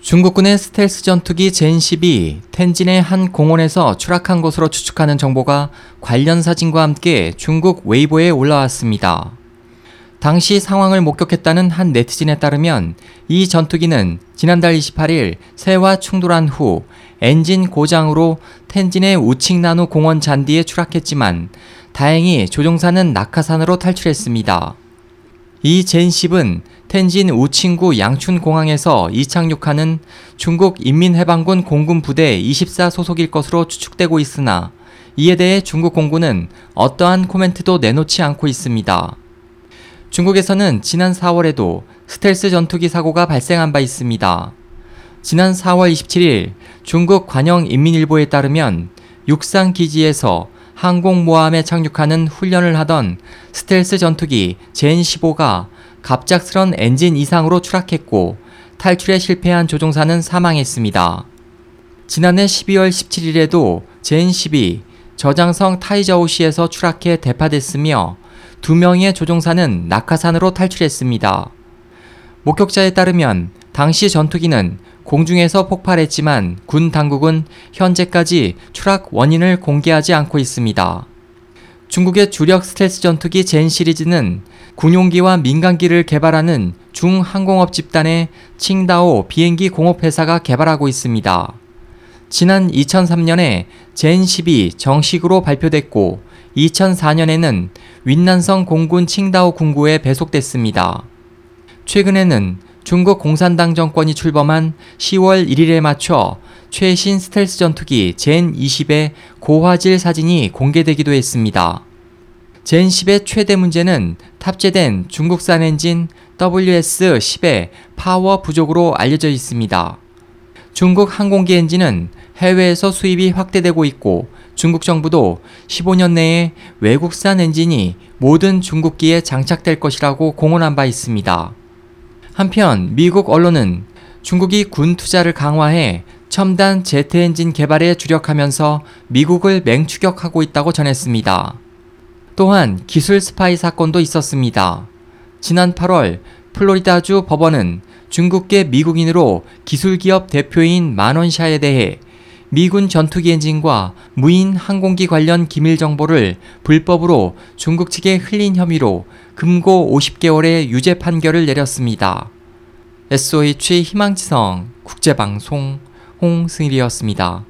중국군의 스텔스 전투기 젠10이 텐진의 한 공원에서 추락한 것으로 추측하는 정보가 관련 사진과 함께 중국 웨이보에 올라왔습니다. 당시 상황을 목격했다는 한 네티즌에 따르면 이 전투기는 지난달 28일 새와 충돌한 후 엔진 고장으로 텐진의 우칭나누 공원 잔디에 추락했지만 다행히 조종사는 낙하산으로 탈출했습니다. 이 젠10은 텐진 우칭구 양춘공항에서 이착륙하는 중국 인민해방군 공군 부대 24 소속일 것으로 추측되고 있으나 이에 대해 중국 공군은 어떠한 코멘트도 내놓지 않고 있습니다. 중국에서는 지난 4월에도 스텔스 전투기 사고가 발생한 바 있습니다. 지난 4월 27일 중국 관영 인민일보에 따르면 육상 기지에서 항공모함에 착륙하는 훈련을 하던 스텔스 전투기 젠15가 갑작스런 엔진 이상으로 추락했고 탈출에 실패한 조종사는 사망했습니다. 지난해 12월 17일에도 젠12 저장성 타이저우시에서 추락해 대파됐으며 두 명의 조종사는 낙하산으로 탈출했습니다. 목격자에 따르면 당시 전투기는 공중에서 폭발했지만 군 당국은 현재까지 추락 원인을 공개하지 않고 있습니다. 중국의 주력 스텔스 전투기 젠 시리즈는 군용기와 민간기를 개발하는 중항공업 집단의 칭다오 비행기 공업회사가 개발하고 있습니다. 지난 2003년에 젠 10이 정식으로 발표됐고 2004년에는 윈난성 공군 칭다오 군구에 배속됐습니다. 최근에는 중국 공산당 정권이 출범한 10월 1일에 맞춰 최신 스텔스 전투기 젠 20의 고화질 사진이 공개되기도 했습니다. 젠 10의 최대 문제는 탑재된 중국산 엔진 WS-10의 파워 부족으로 알려져 있습니다. 중국 항공기 엔진은 해외에서 수입이 확대되고 있고 중국 정부도 15년 내에 외국산 엔진이 모든 중국기에 장착될 것이라고 공언한 바 있습니다. 한편 미국 언론은 중국이 군 투자를 강화해 첨단 제트 엔진 개발에 주력하면서 미국을 맹추격하고 있다고 전했습니다. 또한 기술 스파이 사건도 있었습니다. 지난 8월 플로리다주 법원은 중국계 미국인으로 기술기업 대표인 만원샤에 대해 미군 전투기 엔진과 무인 항공기 관련 기밀 정보를 불법으로 중국 측에 흘린 혐의로 금고 50개월의 유죄 판결을 내렸습니다. SOH 희망지성 국제방송 홍승일이었습니다.